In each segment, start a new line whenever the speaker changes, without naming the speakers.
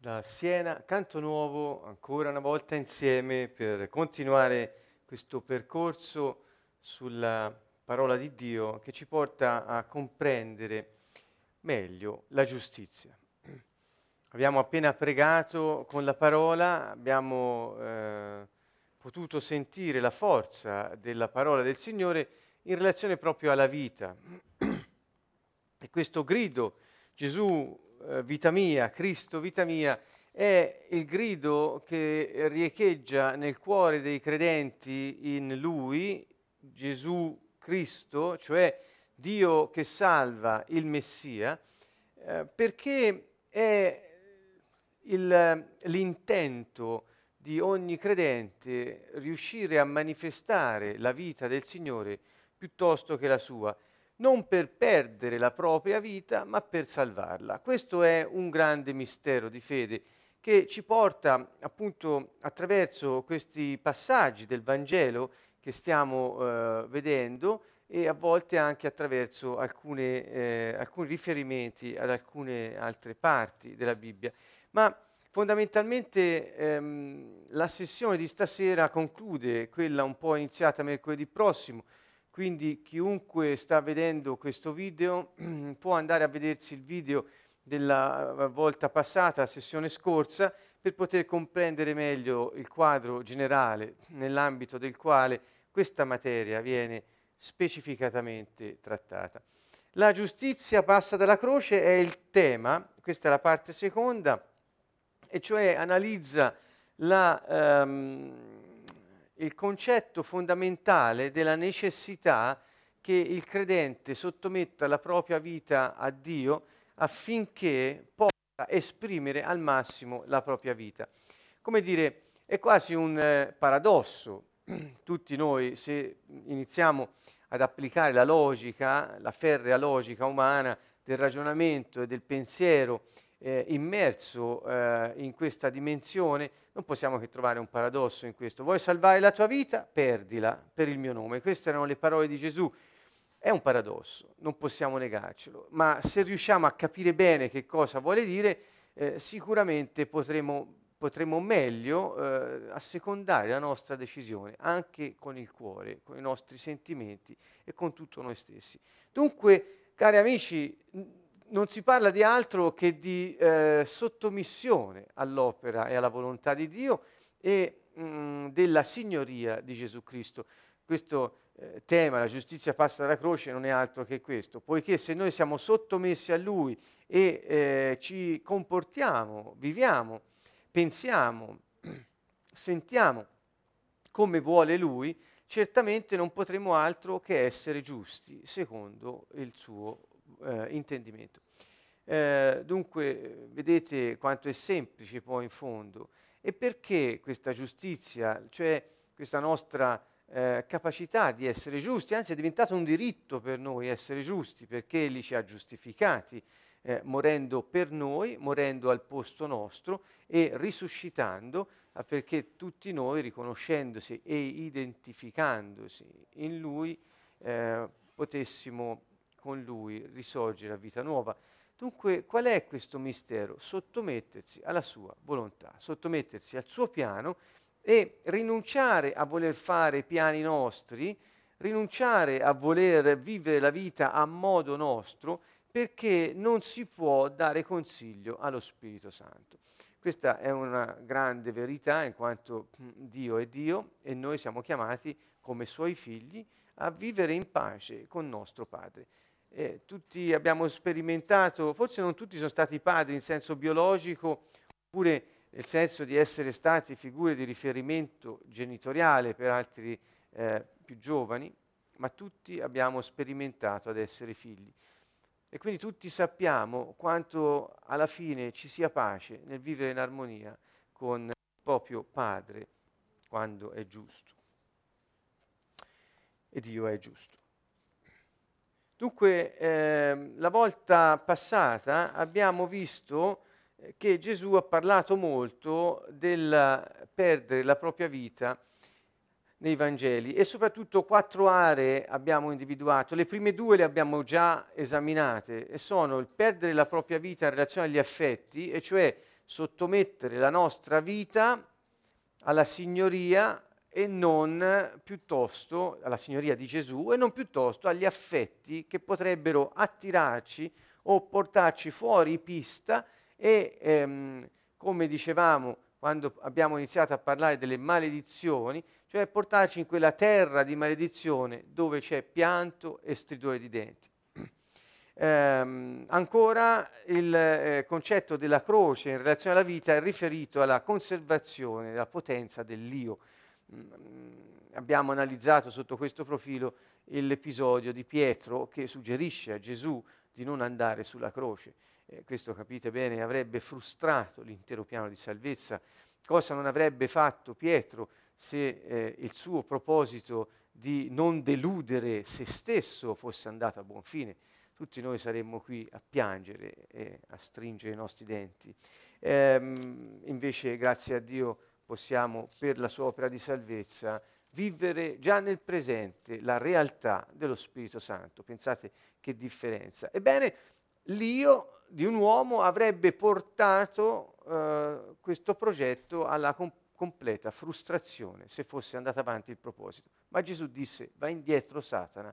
da Siena, canto nuovo ancora una volta insieme per continuare questo percorso sulla parola di Dio che ci porta a comprendere meglio la giustizia. Abbiamo appena pregato con la parola, abbiamo eh, potuto sentire la forza della parola del Signore in relazione proprio alla vita. E questo grido, Gesù eh, vita mia, Cristo vita mia, è il grido che riecheggia nel cuore dei credenti in Lui, Gesù Cristo, cioè Dio che salva il Messia, eh, perché è il, l'intento di ogni credente riuscire a manifestare la vita del Signore piuttosto che la sua non per perdere la propria vita, ma per salvarla. Questo è un grande mistero di fede che ci porta appunto attraverso questi passaggi del Vangelo che stiamo eh, vedendo e a volte anche attraverso alcune, eh, alcuni riferimenti ad alcune altre parti della Bibbia. Ma fondamentalmente ehm, la sessione di stasera conclude quella un po' iniziata mercoledì prossimo, quindi chiunque sta vedendo questo video può andare a vedersi il video della eh, volta passata, sessione scorsa, per poter comprendere meglio il quadro generale nell'ambito del quale questa materia viene specificatamente trattata. La giustizia passa dalla croce è il tema, questa è la parte seconda, e cioè analizza la, um, il concetto fondamentale della necessità che il credente sottometta la propria vita a Dio affinché possa esprimere al massimo la propria vita. Come dire, è quasi un eh, paradosso. Tutti noi, se iniziamo ad applicare la logica, la ferrea logica umana del ragionamento e del pensiero eh, immerso eh, in questa dimensione, non possiamo che trovare un paradosso in questo. Vuoi salvare la tua vita? Perdila per il mio nome. Queste erano le parole di Gesù. È un paradosso, non possiamo negarcelo, ma se riusciamo a capire bene che cosa vuole dire, eh, sicuramente potremo, potremo meglio eh, assecondare la nostra decisione, anche con il cuore, con i nostri sentimenti e con tutto noi stessi. Dunque, cari amici, non si parla di altro che di eh, sottomissione all'opera e alla volontà di Dio e mh, mm, della signoria di Gesù Cristo. Questo eh, tema, la giustizia passa dalla croce, non è altro che questo, poiché se noi siamo sottomessi a Lui e eh, ci comportiamo, viviamo, pensiamo, sentiamo come vuole Lui, certamente non potremo altro che essere giusti secondo il suo eh, intendimento. Eh, dunque, vedete quanto è semplice poi in fondo. E perché questa giustizia, cioè questa nostra eh, capacità di essere giusti, anzi è diventato un diritto per noi essere giusti, perché Egli ci ha giustificati, eh, morendo per noi, morendo al posto nostro e risuscitando, perché tutti noi, riconoscendosi e identificandosi in Lui, eh, potessimo con lui risorgere a vita nuova. Dunque, qual è questo mistero? Sottomettersi alla sua volontà, sottomettersi al suo piano e rinunciare a voler fare piani nostri, rinunciare a voler vivere la vita a modo nostro, perché non si può dare consiglio allo Spirito Santo. Questa è una grande verità in quanto mm, Dio è Dio e noi siamo chiamati come suoi figli a vivere in pace con nostro Padre eh, tutti abbiamo sperimentato, forse non tutti sono stati padri in senso biologico, oppure nel senso di essere stati figure di riferimento genitoriale per altri eh, più giovani, ma tutti abbiamo sperimentato ad essere figli. E quindi tutti sappiamo quanto alla fine ci sia pace nel vivere in armonia con il proprio Padre quando è giusto. E Dio è giusto. Dunque, eh, la volta passata abbiamo visto eh, che Gesù ha parlato molto del perdere la propria vita nei Vangeli e soprattutto quattro aree abbiamo individuato. Le prime due le abbiamo già esaminate e sono il perdere la propria vita in relazione agli affetti, e cioè sottomettere la nostra vita alla signoria e non piuttosto alla signoria di Gesù e non piuttosto agli affetti che potrebbero attirarci o portarci fuori pista e ehm, come dicevamo quando abbiamo iniziato a parlare delle maledizioni, cioè portarci in quella terra di maledizione dove c'è pianto e stridore di denti. Eh, ancora il eh, concetto della croce in relazione alla vita è riferito alla conservazione della potenza dell'io. Mm, abbiamo analizzato sotto questo profilo l'episodio di Pietro che suggerisce a Gesù di non andare sulla croce. Eh, questo capite bene avrebbe frustrato l'intero piano di salvezza. Cosa non avrebbe fatto Pietro se eh, il suo proposito di non deludere se stesso fosse andato a buon fine? tutti noi saremmo qui a piangere e a stringere i nostri denti. Ehm, invece, grazie a Dio, possiamo, per la sua opera di salvezza, vivere già nel presente la realtà dello Spirito Santo. Pensate che differenza. Ebbene, l'io di un uomo avrebbe portato eh, questo progetto alla com- completa frustrazione se fosse andato avanti il proposito. Ma Gesù disse, va indietro Satana,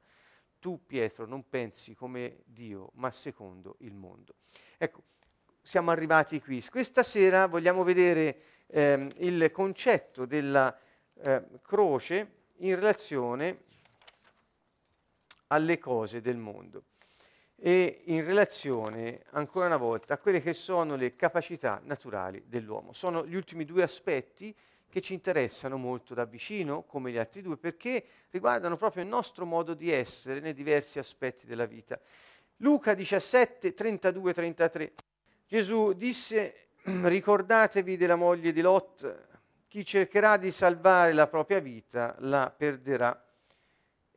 tu Pietro non pensi come Dio, ma secondo il mondo. Ecco, siamo arrivati qui. Questa sera vogliamo vedere ehm, il concetto della eh, croce in relazione alle cose del mondo e in relazione, ancora una volta, a quelle che sono le capacità naturali dell'uomo. Sono gli ultimi due aspetti che ci interessano molto da vicino, come gli altri due, perché riguardano proprio il nostro modo di essere nei diversi aspetti della vita. Luca 17, 32, 33. Gesù disse, ricordatevi della moglie di Lot, chi cercherà di salvare la propria vita la perderà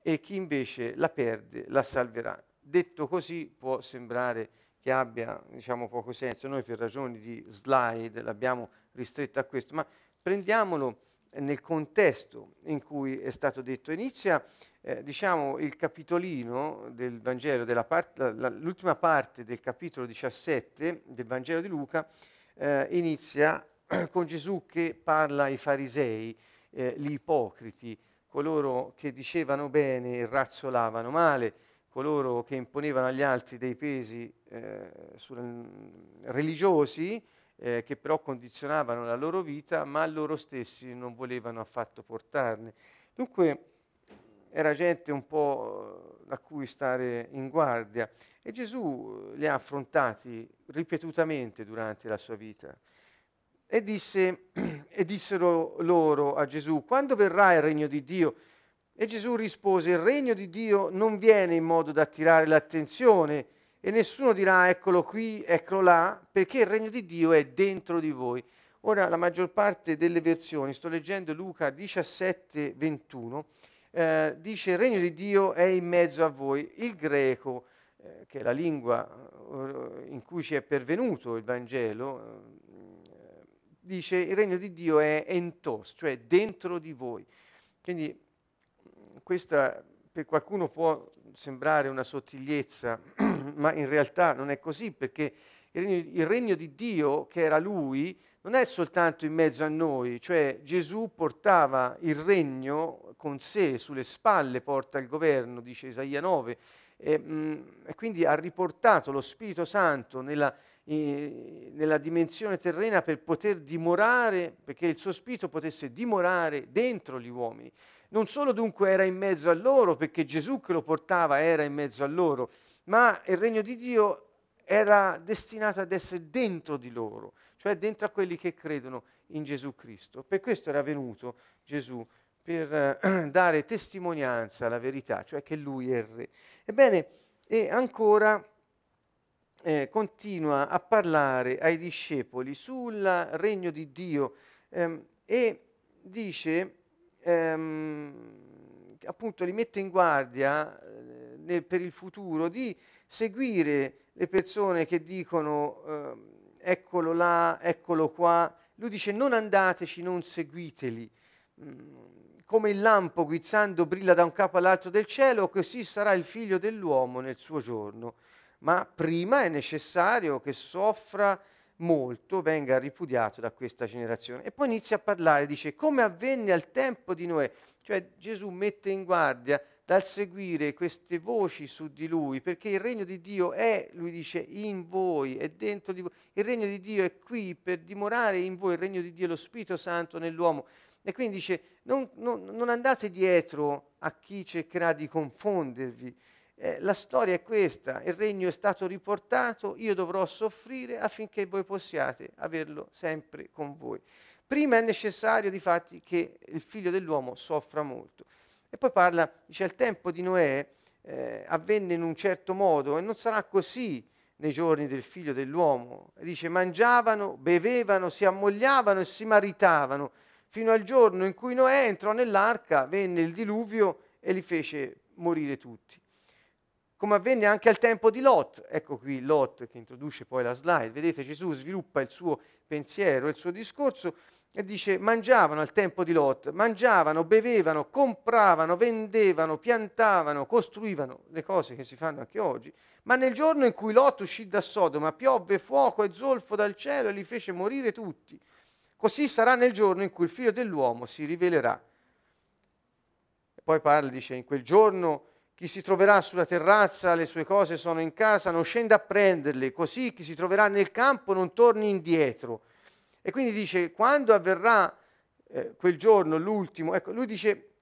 e chi invece la perde la salverà. Detto così può sembrare che abbia diciamo, poco senso, noi per ragioni di slide l'abbiamo ristretto a questo, ma prendiamolo nel contesto in cui è stato detto. Inizia, eh, diciamo, il capitolino del Vangelo, part- la, l'ultima parte del capitolo 17 del Vangelo di Luca, eh, inizia con Gesù che parla ai farisei, eh, gli ipocriti, coloro che dicevano bene e razzolavano male, coloro che imponevano agli altri dei pesi eh, sul, religiosi, eh, che però condizionavano la loro vita, ma loro stessi non volevano affatto portarne. Dunque era gente un po' da cui stare in guardia e Gesù li ha affrontati ripetutamente durante la sua vita. E, disse, e dissero loro a Gesù, quando verrà il regno di Dio? E Gesù rispose, il regno di Dio non viene in modo da attirare l'attenzione, e nessuno dirà eccolo qui, eccolo là, perché il regno di Dio è dentro di voi. Ora la maggior parte delle versioni, sto leggendo Luca 17, 21, eh, dice il regno di Dio è in mezzo a voi. Il greco, eh, che è la lingua eh, in cui ci è pervenuto il Vangelo, eh, dice il regno di Dio è entos, cioè dentro di voi. Quindi questa per qualcuno può sembrare una sottigliezza, ma in realtà non è così perché il regno, il regno, di Dio, che era Lui, non è soltanto in mezzo a noi, cioè Gesù portava il regno con sé, sulle spalle porta il governo, dice Isaia 9, e, mh, mm, e quindi ha riportato lo Spirito Santo nella, eh, nella dimensione terrena per poter dimorare, perché il suo Spirito potesse dimorare dentro gli uomini. Non solo dunque era in mezzo a loro, perché Gesù che lo portava era in mezzo a loro, ma il regno di Dio era destinato ad essere dentro di loro, cioè dentro a quelli che credono in Gesù Cristo. Per questo era venuto Gesù, per eh, dare testimonianza alla verità, cioè che lui è il re. Ebbene, e ancora eh, continua a parlare ai discepoli sul regno di Dio ehm, e dice ehm, appunto li mette in guardia eh, nel, per il futuro di seguire le persone che dicono eh, eccolo là, eccolo qua. Lui dice non andateci, non seguiteli. Mm, come il lampo guizzando brilla da un capo all'altro del cielo, così sarà il figlio dell'uomo nel suo giorno. Ma prima è necessario che soffra molto venga ripudiato da questa generazione. E poi inizia a parlare, dice, come avvenne al tempo di Noè, cioè Gesù mette in guardia dal seguire queste voci su di lui, perché il regno di Dio è, lui dice, in voi, è dentro di voi. Il regno di Dio è qui per dimorare in voi, il regno di Dio è lo Spirito Santo nell'uomo. E quindi dice, non, non, non andate dietro a chi cercherà di confondervi. Eh, la storia è questa, il regno è stato riportato, io dovrò soffrire affinché voi possiate averlo sempre con voi. Prima è necessario, difatti, che il figlio dell'uomo soffra molto. E poi parla, dice, al tempo di Noè eh, avvenne in un certo modo e non sarà così nei giorni del figlio dell'uomo. Dice, mangiavano, bevevano, si ammogliavano e si maritavano, fino al giorno in cui Noè entrò nell'arca, venne il diluvio e li fece morire tutti. Come avvenne anche al tempo di Lot, ecco qui Lot che introduce poi la slide, vedete Gesù sviluppa il suo pensiero, il suo discorso, e dice mangiavano al tempo di Lot, mangiavano, bevevano, compravano, vendevano, piantavano, costruivano le cose che si fanno anche oggi, ma nel giorno in cui Lot uscì da Sodoma piovve fuoco e zolfo dal cielo e li fece morire tutti. Così sarà nel giorno in cui il figlio dell'uomo si rivelerà. E poi parla, dice, in quel giorno chi si troverà sulla terrazza, le sue cose sono in casa, non scenda a prenderle, così chi si troverà nel campo non torni indietro e quindi dice, quando avverrà eh, quel giorno, l'ultimo, ecco, lui dice,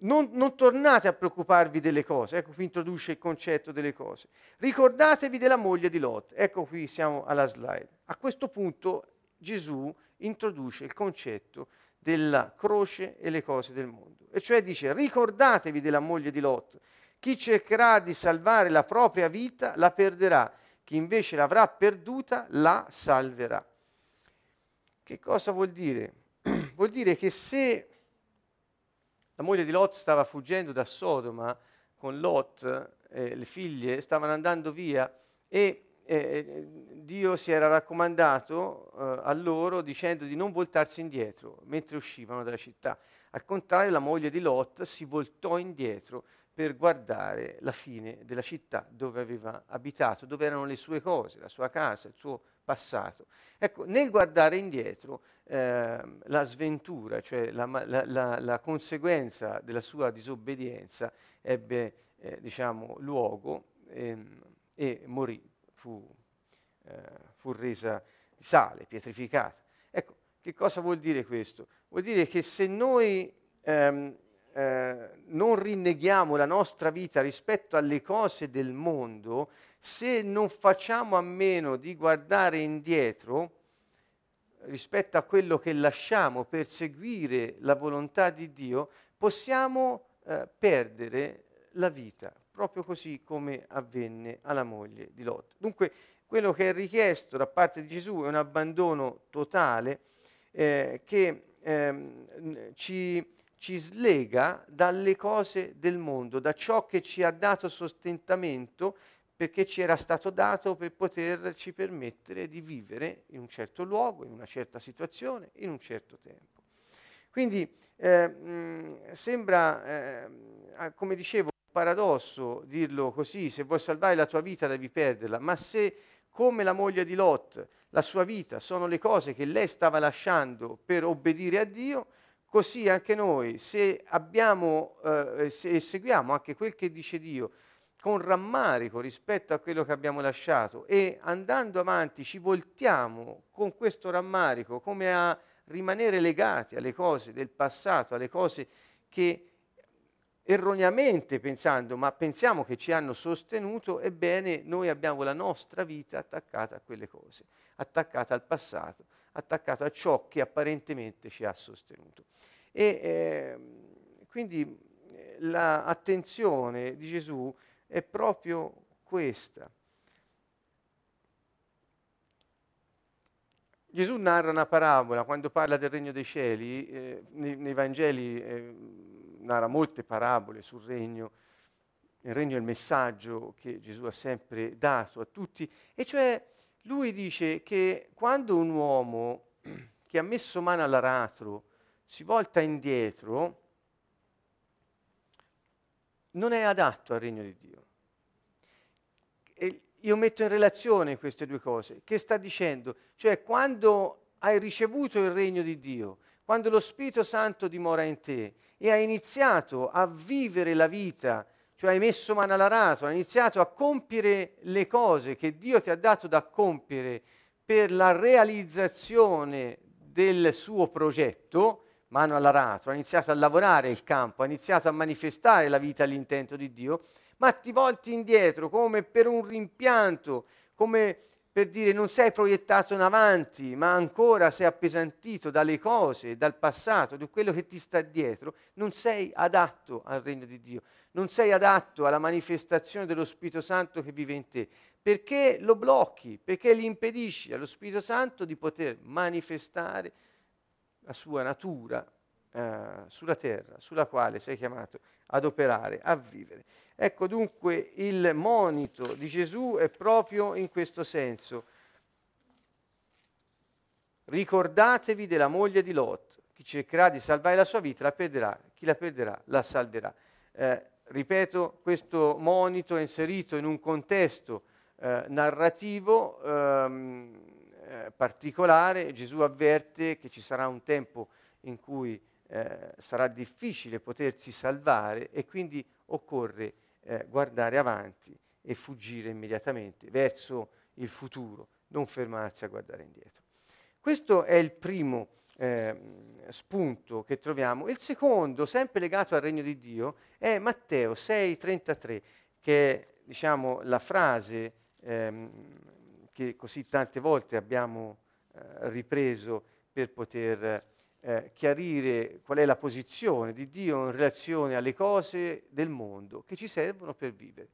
non, non, tornate a preoccuparvi delle cose, ecco qui introduce il concetto delle cose. Ricordatevi della moglie di Lot, ecco qui siamo alla slide. A questo punto Gesù introduce il concetto della croce e le cose del mondo. E cioè dice, ricordatevi della moglie di Lot, chi cercherà di salvare la propria vita la perderà chi invece l'avrà perduta la salverà. Che cosa vuol dire? vuol dire che se la moglie di Lot stava fuggendo da Sodoma con Lot, eh, le figlie stavano andando via e eh, Dio si era raccomandato eh, a loro dicendo di non voltarsi indietro mentre uscivano dalla città. Al contrario, la moglie di Lot si voltò indietro per guardare la fine della città dove aveva abitato, dove erano le sue cose, la sua casa, il suo passato. Ecco, nel guardare indietro, eh, la sventura, cioè la, la, la, la, conseguenza della sua disobbedienza, ebbe eh, diciamo, luogo ehm, e morì, fu, eh, fu resa di sale, pietrificata. Che cosa vuol dire questo? Vuol dire che se noi ehm, eh, non rinneghiamo la nostra vita rispetto alle cose del mondo, se non facciamo a meno di guardare indietro rispetto a quello che lasciamo per seguire la volontà di Dio, possiamo eh, perdere la vita, proprio così come avvenne alla moglie di Lot. Dunque, quello che è richiesto da parte di Gesù è un abbandono totale eh, che ehm, ci ci slega dalle cose del mondo, da ciò che ci ha dato sostentamento perché ci era stato dato per poterci permettere di vivere in un certo luogo, in una certa situazione, in un certo tempo. Quindi eh, mh, sembra, eh, come dicevo, un paradosso dirlo così, se vuoi salvare la tua vita devi perderla, ma se come la moglie di Lot, la sua vita sono le cose che lei stava lasciando per obbedire a Dio, Così anche noi, se abbiamo eh, se seguiamo anche quel che dice Dio con rammarico rispetto a quello che abbiamo lasciato e andando avanti ci voltiamo con questo rammarico come a rimanere legati alle cose del passato, alle cose che erroneamente pensando, ma pensiamo che ci hanno sostenuto, ebbene noi abbiamo la nostra vita attaccata a quelle cose, attaccata al passato, attaccata a ciò che apparentemente ci ha sostenuto. E eh, quindi l'attenzione di Gesù è proprio questa. Gesù narra una parabola quando parla del regno dei cieli, eh, nei, nei, Vangeli eh, narra molte parabole sul regno, il regno è il messaggio che Gesù ha sempre dato a tutti, e cioè lui dice che quando un uomo che ha messo mano all'aratro si volta indietro, non è adatto al regno di Dio. E io metto in relazione queste due cose. Che sta dicendo? Cioè quando hai ricevuto il regno di Dio, quando lo Spirito Santo dimora in te e hai iniziato a vivere la vita, cioè hai messo mano all'arato, hai iniziato a compiere le cose che Dio ti ha dato da compiere per la realizzazione del suo progetto, mano all'arato, ha iniziato a lavorare il campo, ha iniziato a manifestare la vita all'intento di Dio, ma ti volti indietro come per un rimpianto, come per dire non sei proiettato in avanti, ma ancora sei appesantito dalle cose, dal passato, di quello che ti sta dietro, non sei adatto al regno di Dio, non sei adatto alla manifestazione dello Spirito Santo che vive in te, perché lo blocchi, perché gli impedisci allo Spirito Santo di poter manifestare la sua natura eh, sulla terra, sulla quale sei chiamato ad operare, a vivere. Ecco dunque il monito di Gesù è proprio in questo senso. Ricordatevi della moglie di Lot. Chi cercherà di salvare la sua vita la perderà, chi la perderà la salverà. Eh, ripeto, questo monito è inserito in un contesto eh, narrativo ehm, eh, particolare. Gesù avverte che ci sarà un tempo in cui eh, sarà difficile potersi salvare e quindi occorre eh, guardare avanti e fuggire immediatamente verso il futuro, non fermarsi a guardare indietro. Questo è il primo eh, spunto che troviamo. Il secondo, sempre legato al regno di Dio, è Matteo 6,33, che è diciamo, la frase ehm, che così tante volte abbiamo eh, ripreso per poter eh, chiarire qual è la posizione di Dio in relazione alle cose del mondo che ci servono per vivere.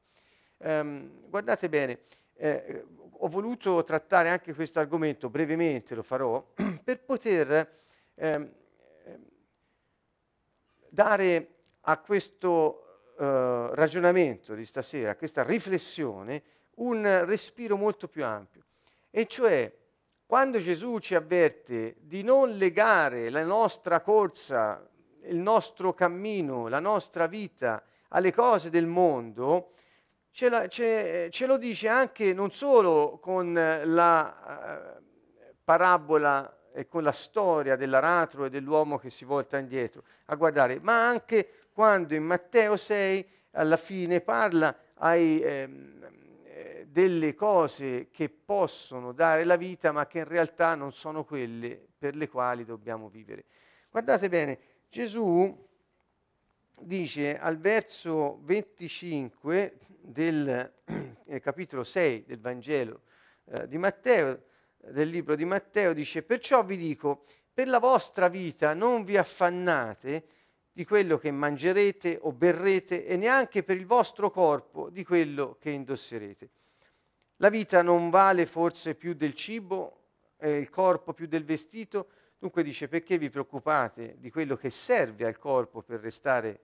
Um, guardate bene, eh, ho voluto trattare anche questo argomento brevemente, lo farò, per poter ehm, dare a questo eh, ragionamento di stasera, a questa riflessione, un respiro molto più ampio. E cioè quando Gesù ci avverte di non legare la nostra corsa, il nostro cammino, la nostra vita alle cose del mondo, ce, la, ce, ce lo dice anche non solo con la uh, parabola e con la storia dell'aratro e dell'uomo che si volta indietro. A guardare, ma anche quando in Matteo 6 alla fine parla ai... Eh, delle cose che possono dare la vita, ma che in realtà non sono quelle per le quali dobbiamo vivere. Guardate bene, Gesù dice al verso 25 del eh, capitolo 6 del Vangelo eh, di Matteo, del libro di Matteo, dice, perciò vi dico, per la vostra vita non vi affannate di quello che mangerete o berrete e neanche per il vostro corpo di quello che indosserete. La vita non vale forse più del cibo, eh, il corpo più del vestito? Dunque dice perché vi preoccupate di quello che serve al corpo per restare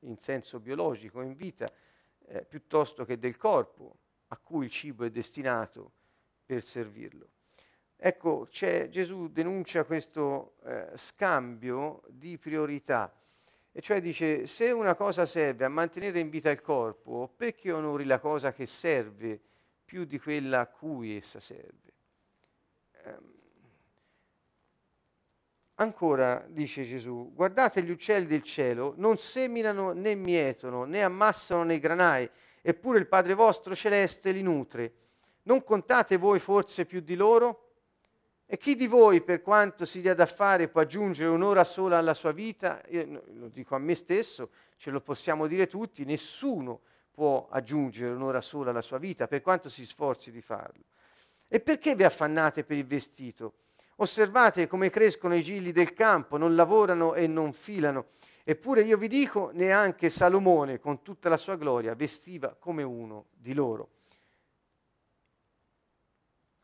in senso biologico, in vita, eh, piuttosto che del corpo a cui il cibo è destinato per servirlo. Ecco, Gesù denuncia questo eh, scambio di priorità, e cioè dice se una cosa serve a mantenere in vita il corpo, perché onori la cosa che serve più di quella a cui essa serve. Um, ancora dice Gesù, guardate gli uccelli del cielo, non seminano né mietono né ammassano nei granai, eppure il Padre vostro celeste li nutre. Non contate voi forse più di loro? E chi di voi, per quanto si dia da fare, può aggiungere un'ora sola alla sua vita? Io lo dico a me stesso, ce lo possiamo dire tutti, nessuno può aggiungere un'ora sola alla sua vita, per quanto si sforzi di farlo. E perché vi affannate per il vestito? Osservate come crescono i gigli del campo, non lavorano e non filano. Eppure io vi dico, neanche Salomone, con tutta la sua gloria, vestiva come uno di loro.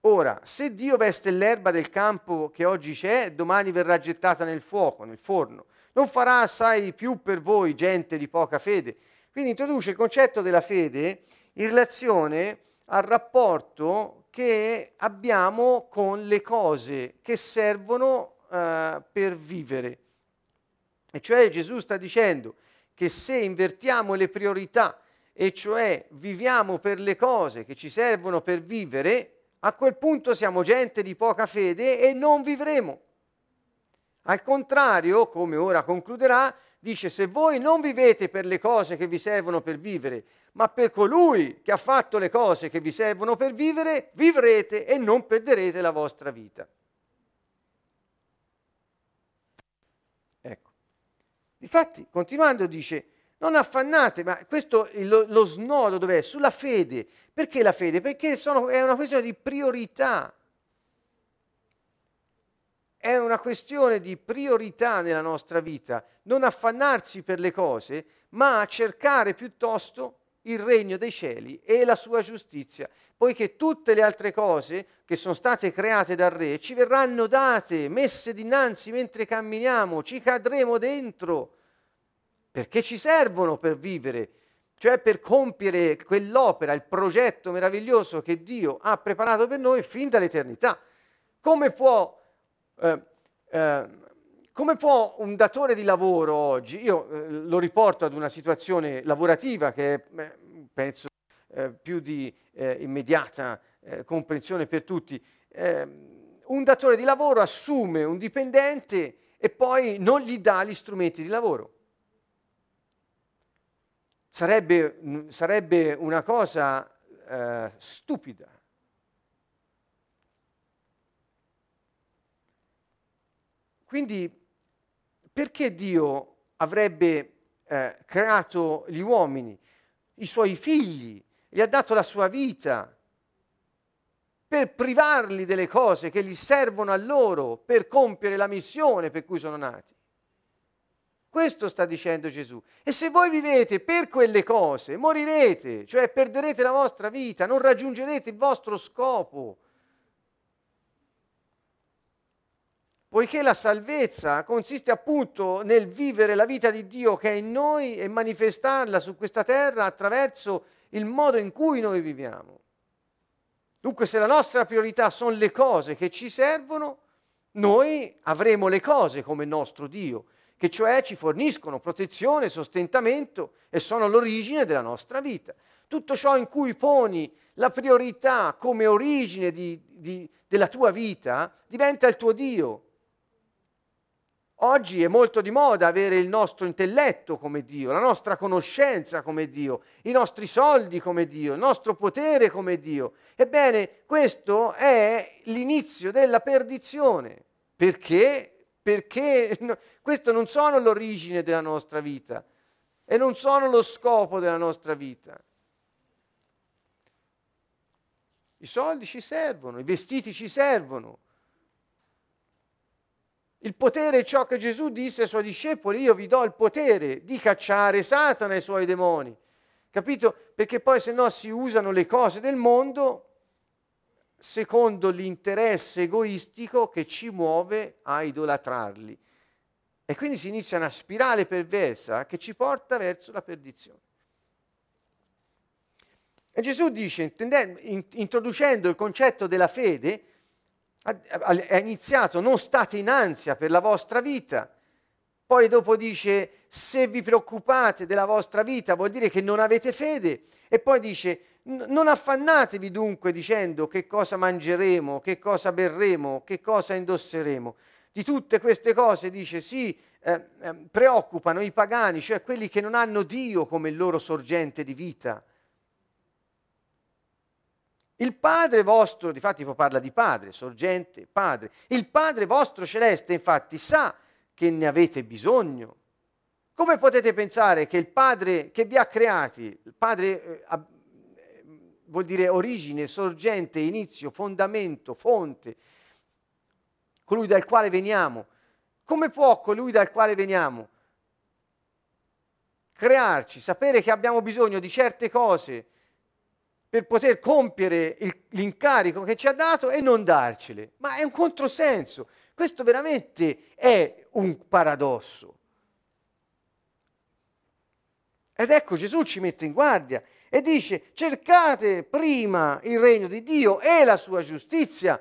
Ora, se Dio veste l'erba del campo che oggi c'è, domani verrà gettata nel fuoco, nel forno, non farà assai più per voi, gente di poca fede. Quindi introduce il concetto della fede in relazione al rapporto che abbiamo con le cose che servono uh, per vivere. E cioè Gesù sta dicendo che se invertiamo le priorità e cioè viviamo per le cose che ci servono per vivere, a quel punto siamo gente di poca fede e non vivremo. Al contrario, come ora concluderà, dice se voi non vivete per le cose che vi servono per vivere, ma per colui che ha fatto le cose che vi servono per vivere, vivrete e non perderete la vostra vita. Ecco. Difatti, continuando dice, non affannate, ma questo lo, lo snodo dov'è? Sulla fede. Perché la fede? Perché sono, è una questione di priorità. È una questione di priorità nella nostra vita, non affannarsi per le cose, ma cercare piuttosto il regno dei cieli e la sua giustizia, poiché tutte le altre cose che sono state create dal Re ci verranno date, messe dinanzi mentre camminiamo, ci cadremo dentro, perché ci servono per vivere, cioè per compiere quell'opera, il progetto meraviglioso che Dio ha preparato per noi fin dall'eternità. Come può eh, eh, come può un datore di lavoro oggi, io eh, lo riporto ad una situazione lavorativa che è, penso, eh, più di eh, immediata comprensione per tutti, un datore di lavoro assume un dipendente e poi non gli dà gli strumenti di lavoro. Sarebbe, sarebbe una cosa stupida Quindi perché Dio avrebbe eh, creato gli uomini, i suoi figli, gli ha dato la sua vita per privarli delle cose che gli servono a loro per compiere la missione per cui sono nati? Questo sta dicendo Gesù. E se voi vivete per quelle cose, morirete, cioè perderete la vostra vita, non raggiungerete il vostro scopo. Poiché la salvezza consiste appunto nel vivere la vita di Dio che è in noi e manifestarla su questa terra attraverso il modo in cui noi viviamo. Dunque se la nostra priorità sono le cose che ci servono, noi avremo le cose come nostro Dio, che cioè ci forniscono protezione, sostentamento e sono l'origine della nostra vita. Tutto ciò in cui poni la priorità come origine di, di, della tua vita diventa il tuo Dio Oggi è molto di moda avere il nostro intelletto come Dio, la nostra conoscenza come Dio, i nostri soldi come Dio, il nostro potere come Dio. Ebbene, questo è l'inizio della perdizione. Perché? Perché no, questo non sono l'origine della nostra vita e non sono lo scopo della nostra vita. I soldi ci servono, i vestiti ci servono, il potere è ciò che Gesù disse ai suoi discepoli, io vi do il potere di cacciare Satana e i suoi demoni. Capito? Perché poi se no si usano le cose del mondo secondo l'interesse egoistico che ci muove a idolatrarli. E quindi si inizia una spirale perversa che ci porta verso la perdizione. E Gesù dice, introducendo il concetto della fede, ha iniziato, non state in ansia per la vostra vita. Poi dopo dice, se vi preoccupate della vostra vita vuol dire che non avete fede. E poi dice, non affannatevi dunque dicendo che cosa mangeremo, che cosa berremo, che cosa indosseremo. Di tutte queste cose dice, sì, eh, eh, preoccupano i pagani, cioè quelli che non hanno Dio come loro sorgente di vita. Il Padre vostro, difatti parla di Padre, sorgente, Padre. Il Padre vostro celeste infatti sa che ne avete bisogno. Come potete pensare che il Padre che vi ha creati, il Padre eh, eh, vuol dire origine, sorgente, inizio, fondamento, fonte, colui dal quale veniamo, come può colui dal quale veniamo crearci, sapere che abbiamo bisogno di certe cose, per poter compiere il, l'incarico che ci ha dato e non darcele. Ma è un controsenso. Questo veramente è un paradosso. Ed ecco Gesù ci mette in guardia e dice cercate prima il regno di Dio e la sua giustizia,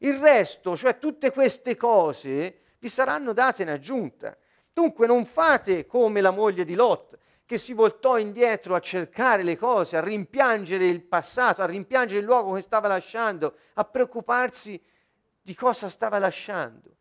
il resto, cioè tutte queste cose, vi saranno date in aggiunta. Dunque non fate come la moglie di Lot, che si voltò indietro a cercare le cose, a rimpiangere il passato, a rimpiangere il luogo che stava lasciando, a preoccuparsi di cosa stava lasciando.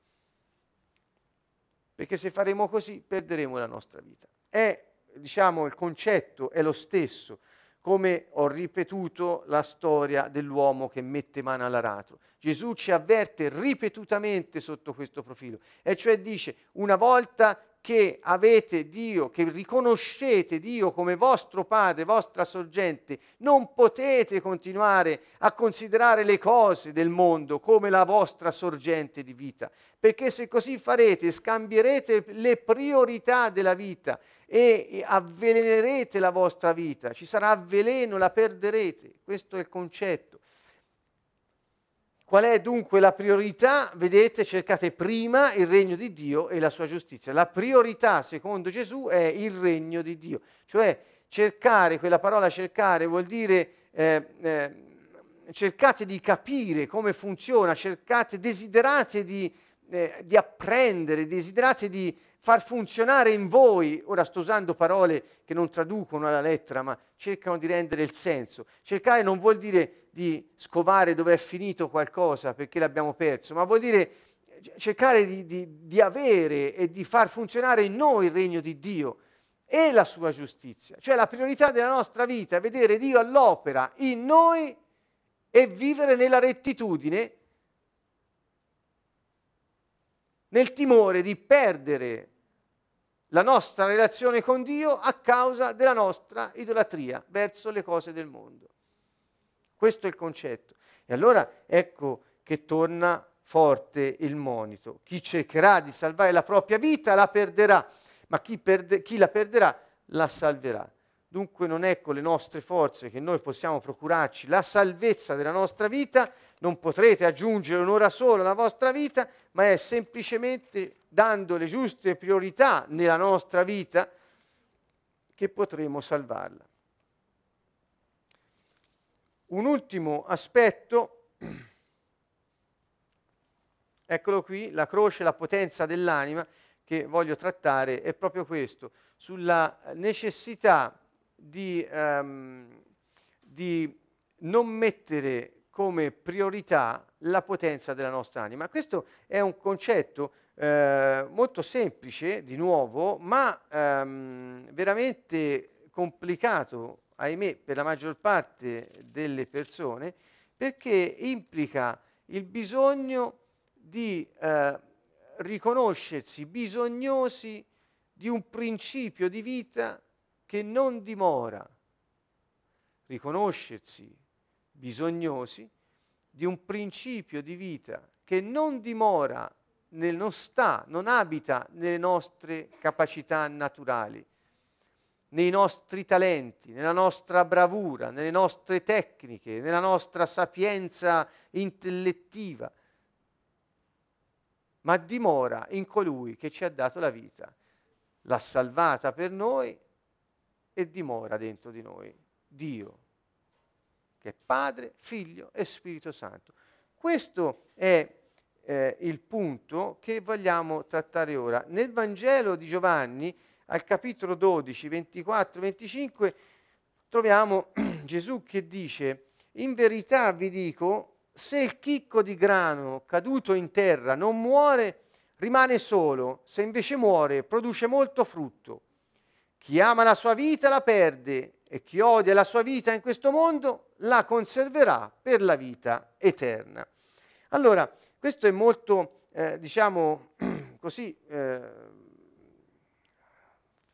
Perché se faremo così perderemo la nostra vita. È, diciamo, il concetto è lo stesso, come ho ripetuto la storia dell'uomo che mette mano all'aratro. Gesù ci avverte ripetutamente sotto questo profilo, e cioè dice una volta che avete Dio, che riconoscete Dio come vostro Padre, vostra sorgente, non potete continuare a considerare le cose del mondo come la vostra sorgente di vita, perché se così farete scambierete le priorità della vita e avvelenerete la vostra vita, ci sarà veleno, la perderete, questo è il concetto. Qual è dunque la priorità? Vedete, cercate prima il regno di Dio e la sua giustizia. La priorità, secondo Gesù, è il regno di Dio. Cioè, cercare, quella parola cercare vuol dire eh, eh, cercate di capire come funziona, cercate, desiderate di, eh, di apprendere, desiderate di far funzionare in voi, ora sto usando parole che non traducono alla lettera, ma cercano di rendere il senso. Cercare non vuol dire di scovare dove è finito qualcosa perché l'abbiamo perso, ma vuol dire cercare di, di, di avere e di far funzionare in noi il regno di Dio e la sua giustizia. Cioè la priorità della nostra vita è vedere Dio all'opera in noi e vivere nella rettitudine, nel timore di perdere la nostra relazione con Dio a causa della nostra idolatria verso le cose del mondo. Questo è il concetto. E allora ecco che torna forte il monito. Chi cercherà di salvare la propria vita la perderà, ma chi, perde, chi la perderà la salverà. Dunque non è con le nostre forze che noi possiamo procurarci la salvezza della nostra vita, non potrete aggiungere un'ora sola alla vostra vita, ma è semplicemente dando le giuste priorità nella nostra vita che potremo salvarla. Un ultimo aspetto, eccolo qui, la croce, la potenza dell'anima che voglio trattare è proprio questo, sulla necessità di, um, di non mettere come priorità la potenza della nostra anima. Questo è un concetto eh, molto semplice, di nuovo, ma ehm, veramente complicato ahimè, per la maggior parte delle persone, perché implica il bisogno di eh, riconoscersi bisognosi di un principio di vita che non dimora, riconoscersi bisognosi di un principio di vita che non dimora, nel, non sta, non abita nelle nostre capacità naturali, nei nostri talenti, nella nostra bravura, nelle nostre tecniche, nella nostra sapienza intellettiva, ma dimora in colui che ci ha dato la vita, l'ha salvata per noi e dimora dentro di noi, Dio, che è Padre, Figlio e Spirito Santo. Questo è eh, il punto che vogliamo trattare ora. Nel Vangelo di Giovanni, al capitolo 12, 24, 25, troviamo Gesù che dice, in verità vi dico, se il chicco di grano caduto in terra non muore, rimane solo, se invece muore, produce molto frutto. Chi ama la sua vita la perde e chi odia la sua vita in questo mondo la conserverà per la vita eterna. Allora, questo è molto, eh, diciamo così, eh,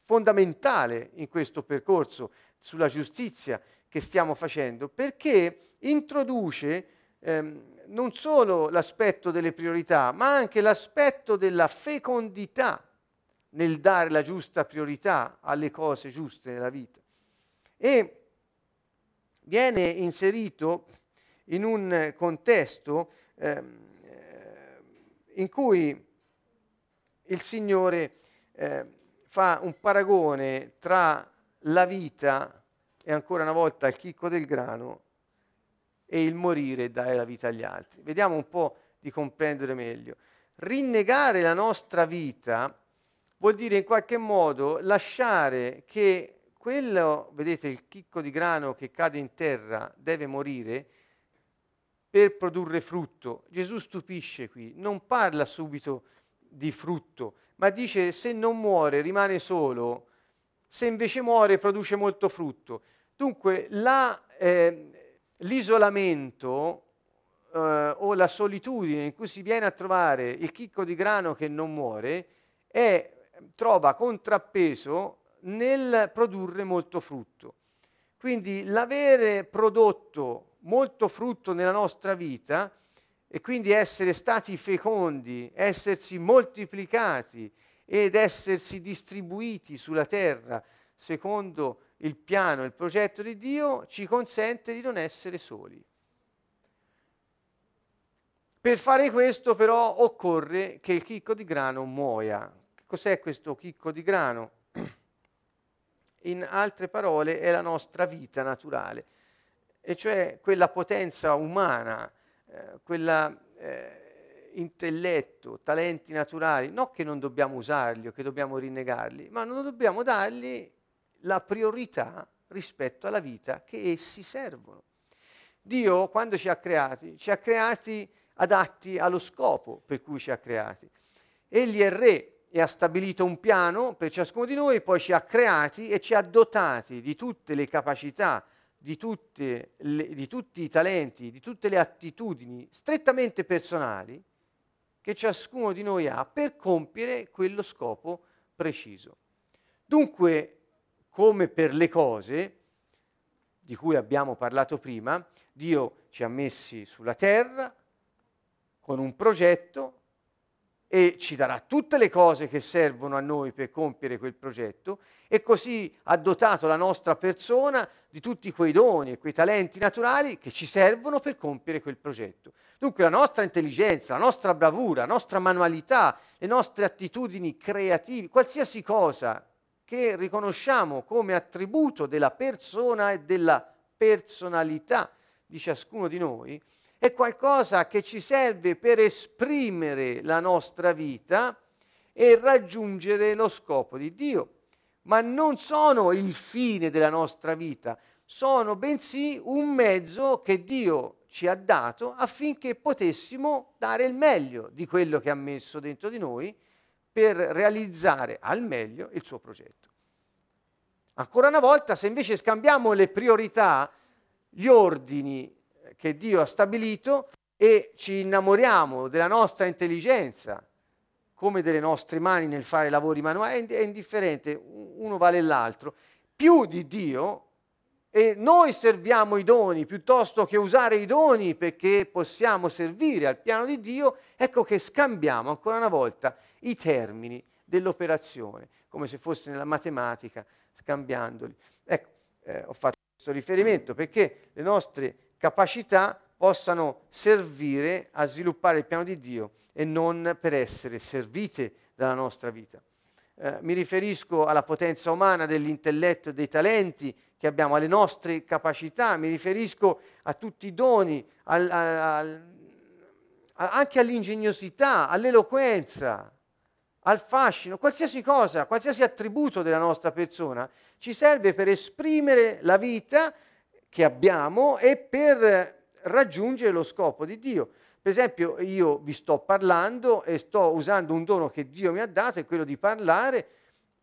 fondamentale in questo percorso sulla giustizia che stiamo facendo, perché introduce ehm, non solo l'aspetto delle priorità, ma anche l'aspetto della fecondità nel dare la giusta priorità alle cose giuste nella vita. E viene inserito in un contesto ehm, in cui il Signore eh, fa un paragone tra la vita e ancora una volta il chicco del grano e il morire e dare la vita agli altri. Vediamo un po' di comprendere meglio. Rinnegare la nostra vita vuol dire in qualche modo lasciare che quello, vedete, il chicco di grano che cade in terra deve morire per produrre frutto. Gesù stupisce qui, non parla subito di frutto, ma dice se non muore rimane solo, se invece muore produce molto frutto. Dunque la, eh, l'isolamento eh, o la solitudine in cui si viene a trovare il chicco di grano che non muore è, trova contrappeso nel produrre molto frutto. Quindi l'avere prodotto molto frutto nella nostra vita e quindi essere stati fecondi, essersi moltiplicati ed essersi distribuiti sulla terra secondo il piano, il progetto di Dio, ci consente di non essere soli. Per fare questo però occorre che il chicco di grano muoia. Cos'è questo chicco di grano? In altre parole è la nostra vita naturale, e cioè quella potenza umana, eh, quella eh, intelletto, talenti naturali, non che non dobbiamo usarli o che dobbiamo rinnegarli, ma non dobbiamo dargli la priorità rispetto alla vita che essi servono. Dio, quando ci ha creati, ci ha creati adatti allo scopo per cui ci ha creati. Egli è re e ha stabilito un piano per ciascuno di noi, poi ci ha creati e ci ha dotati di tutte le capacità, di, le, di tutti i talenti, di tutte le attitudini strettamente personali che ciascuno di noi ha per compiere quello scopo preciso. Dunque, come per le cose di cui abbiamo parlato prima, Dio ci ha messi sulla terra con un progetto e ci darà tutte le cose che servono a noi per compiere quel progetto e così ha dotato la nostra persona di tutti quei doni e quei talenti naturali che ci servono per compiere quel progetto. Dunque la nostra intelligenza, la nostra bravura, la nostra manualità, le nostre attitudini creative, qualsiasi cosa che riconosciamo come attributo della persona e della personalità di ciascuno di noi, è qualcosa che ci serve per esprimere la nostra vita e raggiungere lo scopo di Dio. Ma non sono il fine della nostra vita, sono bensì un mezzo che Dio ci ha dato affinché potessimo dare il meglio di quello che ha messo dentro di noi per realizzare al meglio il suo progetto. Ancora una volta, se invece scambiamo le priorità, gli ordini che Dio ha stabilito e ci innamoriamo della nostra intelligenza come delle nostre mani nel fare lavori manuali, è indifferente, uno vale l'altro, più di Dio e noi serviamo i doni piuttosto che usare i doni perché possiamo servire al piano di Dio, ecco che scambiamo ancora una volta i termini dell'operazione, come se fosse nella matematica, scambiandoli. Ecco, eh, ho fatto questo riferimento perché le nostre capacità possano servire a sviluppare il piano di Dio e non per essere servite dalla nostra vita. Eh, mi riferisco alla potenza umana dell'intelletto e dei talenti che abbiamo, alle nostre capacità, mi riferisco a tutti i doni, al, al, anche all'ingegnosità, all'eloquenza, al fascino, qualsiasi cosa, qualsiasi attributo della nostra persona ci serve per esprimere la vita che abbiamo e per raggiungere lo scopo di Dio. Per esempio, io vi sto parlando e sto usando un dono che Dio mi ha dato, è quello di parlare,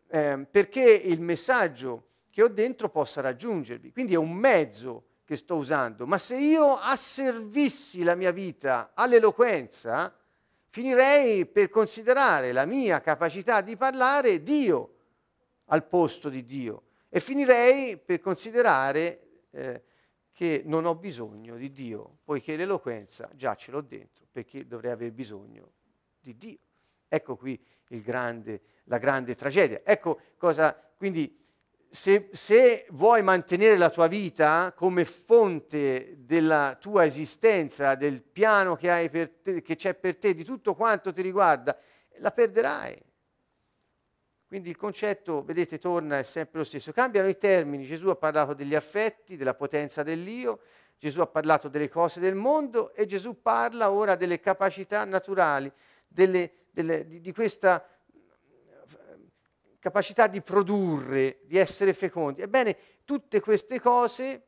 eh, perché il messaggio che ho dentro possa raggiungervi. Quindi è un mezzo che sto usando, ma se io asservissi la mia vita all'eloquenza, finirei per considerare la mia capacità di parlare Dio al posto di Dio e finirei per considerare eh, che non ho bisogno di Dio, poiché l'eloquenza già ce l'ho dentro, perché dovrei aver bisogno di Dio. Ecco qui grande, la grande tragedia. Ecco cosa, quindi se, se, vuoi mantenere la tua vita come fonte della tua esistenza, del piano che, te, che c'è per te, di tutto quanto ti riguarda, la perderai. Quindi il concetto, vedete, torna, è sempre lo stesso. Cambiano i termini. Gesù ha parlato degli affetti, della potenza dell'io, Gesù ha parlato delle cose del mondo e Gesù parla ora delle capacità naturali, delle, delle, di, di, questa capacità di produrre, di essere fecondi. Ebbene, tutte queste cose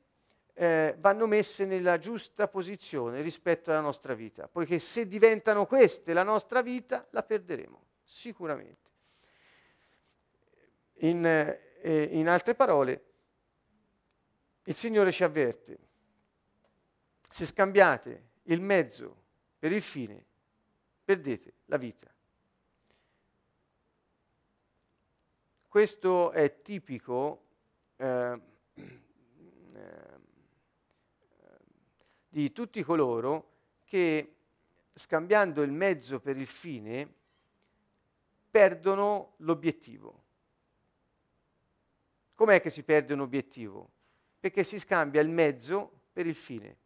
eh, vanno messe nella giusta posizione rispetto alla nostra vita, poiché se diventano queste la nostra vita, la perderemo, sicuramente. In, eh, in altre parole, il Signore ci avverte, se scambiate il mezzo per il fine, perdete la vita. Questo è tipico eh, eh, di tutti coloro che scambiando il mezzo per il fine perdono l'obiettivo. Com'è che si perde un obiettivo? Perché si scambia il mezzo per il fine.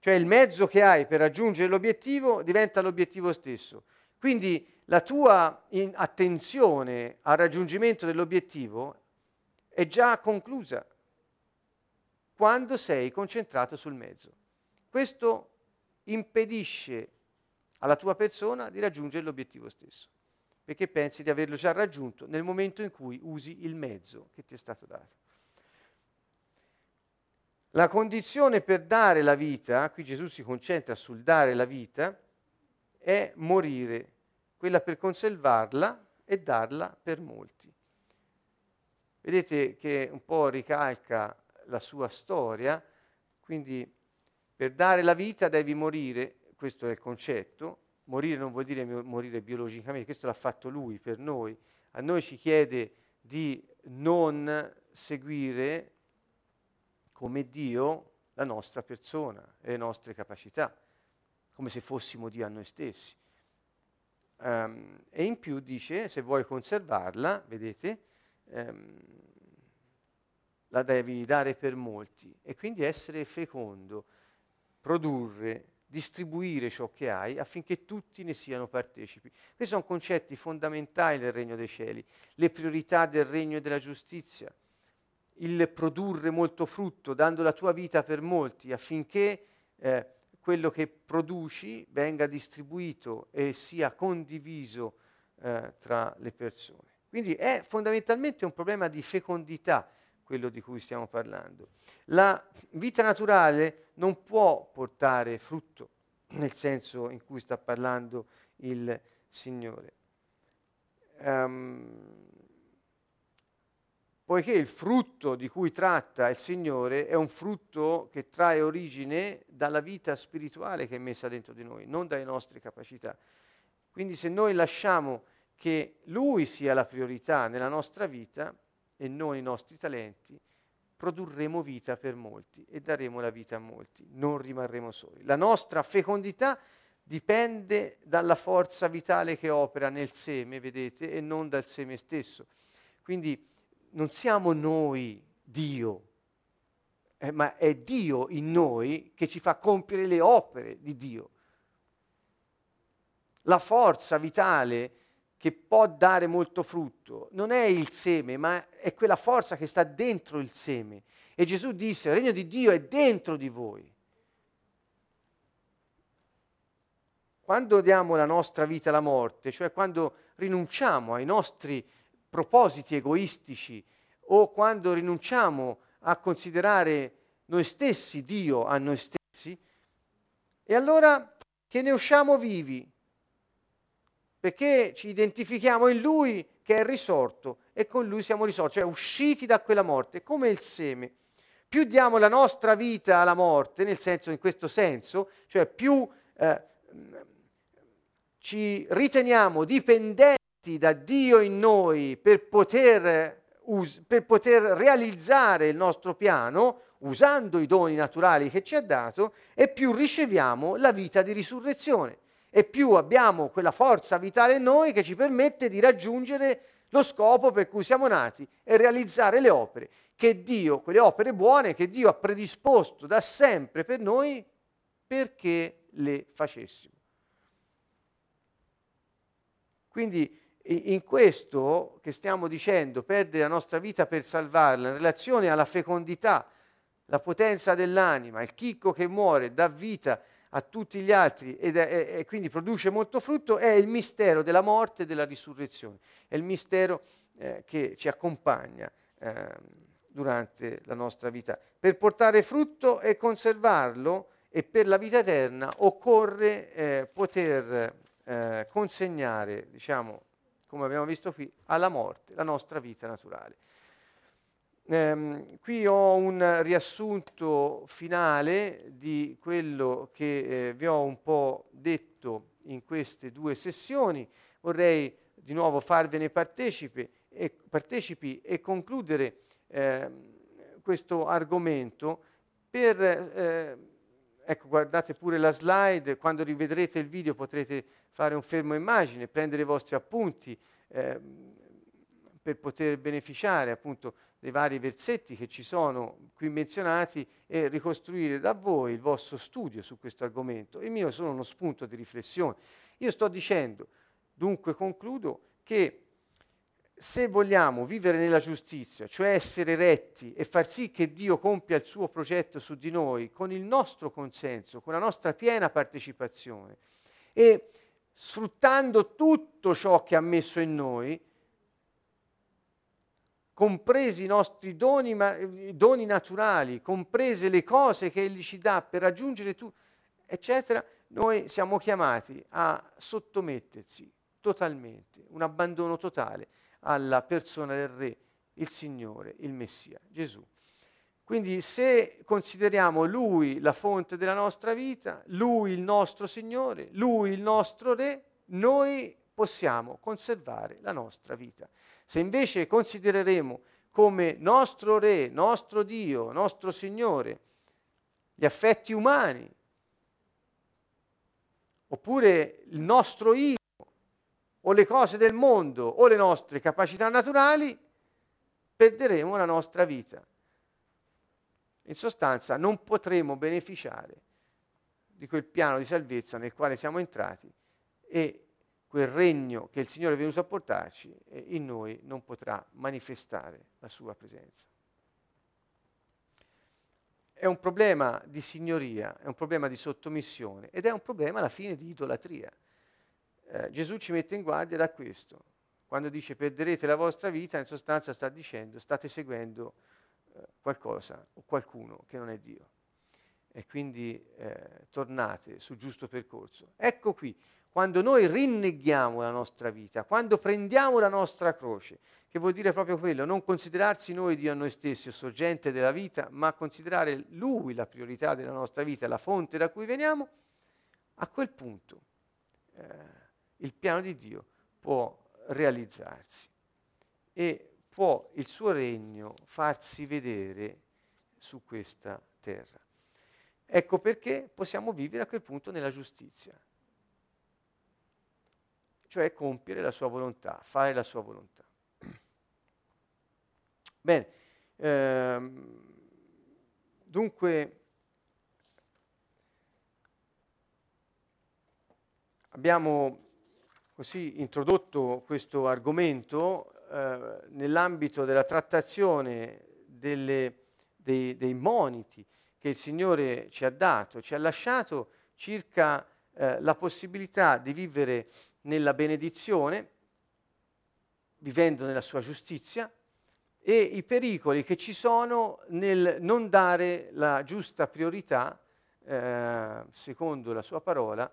Cioè il mezzo che hai per raggiungere l'obiettivo diventa l'obiettivo stesso. Quindi la tua attenzione al raggiungimento dell'obiettivo è già conclusa quando sei concentrato sul mezzo. Questo impedisce alla tua persona di raggiungere l'obiettivo stesso, perché pensi di averlo già raggiunto nel momento in cui usi il mezzo che ti è stato dato. La condizione per dare la vita, qui Gesù si concentra sul dare la vita, è morire, quella per conservarla e darla per molti. Vedete che un po' ricalca la sua storia, quindi per dare la vita devi morire, questo è il concetto, morire non vuol dire morire biologicamente, questo l'ha fatto lui per noi, a noi ci chiede di non seguire come Dio la nostra persona e le nostre capacità, come se fossimo Dio a noi stessi. Um, e in più dice, se vuoi conservarla, vedete, um, la devi dare per molti e quindi essere fecondo, produrre, distribuire ciò che hai affinché tutti ne siano partecipi. Questi sono concetti fondamentali del regno dei cieli, le priorità del regno e della giustizia il produrre molto frutto, dando la tua vita per molti, affinché eh, quello che produci venga distribuito e sia condiviso eh, tra le persone. Quindi è fondamentalmente un problema di fecondità quello di cui stiamo parlando. La vita naturale non può portare frutto nel senso in cui sta parlando il Signore. Um, poiché il frutto di cui tratta il Signore è un frutto che trae origine dalla vita spirituale che è messa dentro di noi, non dalle nostre capacità. Quindi se noi lasciamo che Lui sia la priorità nella nostra vita e non i nostri talenti, produrremo vita per molti e daremo la vita a molti, non rimarremo soli. La nostra fecondità dipende dalla forza vitale che opera nel seme, vedete, e non dal seme stesso. Quindi non siamo noi Dio, eh, ma è Dio in noi che ci fa compiere le opere di Dio. La forza vitale che può dare molto frutto non è il seme, ma è quella forza che sta dentro il seme. E Gesù disse, il regno di Dio è dentro di voi. Quando diamo la nostra vita alla morte, cioè quando rinunciamo ai nostri propositi egoistici o quando rinunciamo a considerare noi stessi Dio a noi stessi, e allora che ne usciamo vivi, perché ci identifichiamo in Lui che è risorto e con Lui siamo risorti, cioè usciti da quella morte, come il seme. Più diamo la nostra vita alla morte, nel senso, in questo senso, cioè più eh, ci riteniamo dipendenti da Dio in noi per poter, us- per poter realizzare il nostro piano, usando i doni naturali che ci ha dato, e più riceviamo la vita di risurrezione e più abbiamo quella forza vitale in noi che ci permette di raggiungere lo scopo per cui siamo nati e realizzare le opere che Dio, quelle opere buone che Dio ha predisposto da sempre per noi perché le facessimo. Quindi in questo che stiamo dicendo, perdere la nostra vita per salvarla, in relazione alla fecondità, la potenza dell'anima, il chicco che muore dà vita a tutti gli altri ed è, e quindi produce molto frutto, è il mistero della morte e della risurrezione, è il mistero eh, che ci accompagna eh, durante la nostra vita. Per portare frutto e conservarlo e per la vita eterna occorre eh, poter eh, consegnare, diciamo, come abbiamo visto qui, alla morte la nostra vita naturale. Eh, qui ho un riassunto finale di quello che eh, vi ho un po' detto in queste due sessioni. Vorrei di nuovo farvene partecipi e, partecipi e concludere eh, questo argomento per, eh, ecco guardate pure la slide, quando rivedrete il video potrete fare un fermo immagine, prendere i vostri appunti eh, per poter beneficiare appunto dei vari versetti che ci sono qui menzionati e ricostruire da voi il vostro studio su questo argomento. Il mio è solo uno spunto di riflessione. Io sto dicendo, dunque concludo, che se vogliamo vivere nella giustizia, cioè essere retti e far sì che Dio compia il suo progetto su di noi con il nostro consenso, con la nostra piena partecipazione e sfruttando tutto ciò che ha messo in noi, compresi i nostri doni, ma, doni naturali, comprese le cose che Egli ci dà per raggiungere tutto, eccetera, noi siamo chiamati a sottomettersi totalmente, un abbandono totale alla persona del Re, il Signore, il Messia, Gesù. Quindi se consideriamo Lui la fonte della nostra vita, Lui il nostro Signore, Lui il nostro Re, noi possiamo conservare la nostra vita. Se invece considereremo come nostro Re, nostro Dio, nostro Signore, gli affetti umani, oppure il nostro io, o le cose del mondo, o le nostre capacità naturali, perderemo la nostra vita. In sostanza non potremo beneficiare di quel piano di salvezza nel quale siamo entrati e quel regno che il Signore è venuto a portarci in noi non potrà manifestare la sua presenza. È un problema di signoria, è un problema di sottomissione ed è un problema alla fine di idolatria. Eh, Gesù ci mette in guardia da questo. Quando dice perderete la vostra vita, in sostanza sta dicendo state seguendo eh, qualcosa o qualcuno che non è Dio. E quindi eh, tornate sul giusto percorso. Ecco qui, quando noi rinneghiamo la nostra vita, quando prendiamo la nostra croce, che vuol dire proprio quello, non considerarsi noi Dio a noi stessi o sorgente della vita, ma considerare Lui la priorità della nostra vita, la fonte da cui veniamo, a quel punto eh, il piano di Dio può realizzarsi e può il suo regno farsi vedere su questa terra. Ecco perché possiamo vivere a quel punto nella giustizia cioè compiere la sua volontà, fare la sua volontà. Bene, ehm, dunque abbiamo così introdotto questo argomento eh, nell'ambito della trattazione delle, dei, dei moniti che il Signore ci ha dato, ci ha lasciato circa eh, la possibilità di vivere nella benedizione, vivendo nella sua giustizia, e i pericoli che ci sono nel non dare la giusta priorità, eh, secondo la sua parola,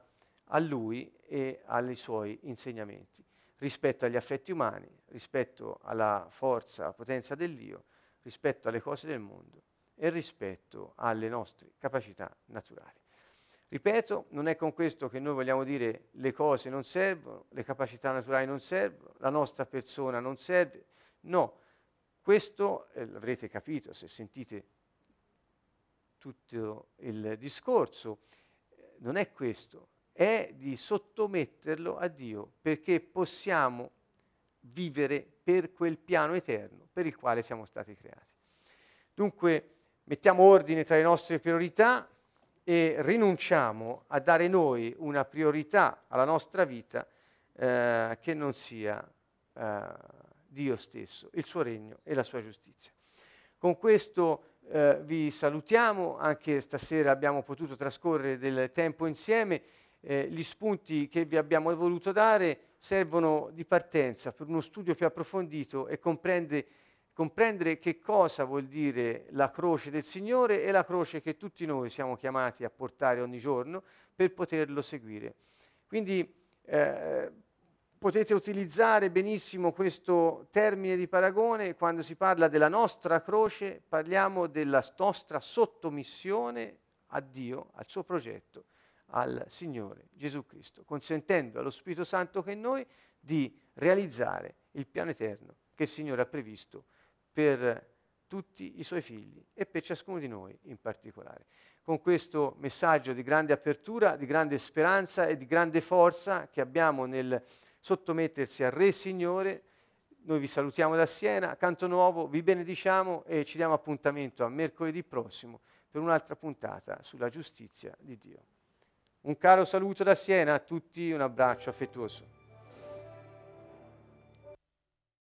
a lui e ai suoi insegnamenti, rispetto agli affetti umani, rispetto alla forza, alla potenza dell'io, rispetto alle cose del mondo e rispetto alle nostre capacità naturali. Ripeto, non è con questo che noi vogliamo dire le cose non servono, le capacità naturali non servono, la nostra persona non serve. No, questo eh, l'avrete capito se sentite tutto il discorso, eh, non è questo, è di sottometterlo a Dio perché possiamo vivere per quel piano eterno per il quale siamo stati creati. Dunque mettiamo ordine tra le nostre priorità, e rinunciamo a dare noi una priorità alla nostra vita eh, che non sia eh, Dio stesso, il suo regno e la sua giustizia. Con questo eh, vi salutiamo, anche stasera abbiamo potuto trascorrere del tempo insieme, eh, gli spunti che vi abbiamo voluto dare servono di partenza per uno studio più approfondito e comprende, comprendere che cosa vuol dire la croce del Signore e la croce che tutti noi siamo chiamati a portare ogni giorno per poterlo seguire. Quindi eh, potete utilizzare benissimo questo termine di paragone quando si parla della nostra croce, parliamo della nostra sottomissione a Dio, al suo progetto, al Signore Gesù Cristo, consentendo allo Spirito Santo che noi di realizzare il piano eterno che il Signore ha previsto per tutti i suoi figli e per ciascuno di noi in particolare. Con questo messaggio di grande apertura, di grande speranza e di grande forza che abbiamo nel sottomettersi al Re Signore. Noi vi salutiamo da Siena, Canto Nuovo, vi benediciamo e ci diamo appuntamento a mercoledì prossimo per un'altra puntata sulla giustizia di Dio. Un caro saluto da Siena a tutti, un abbraccio affettuoso.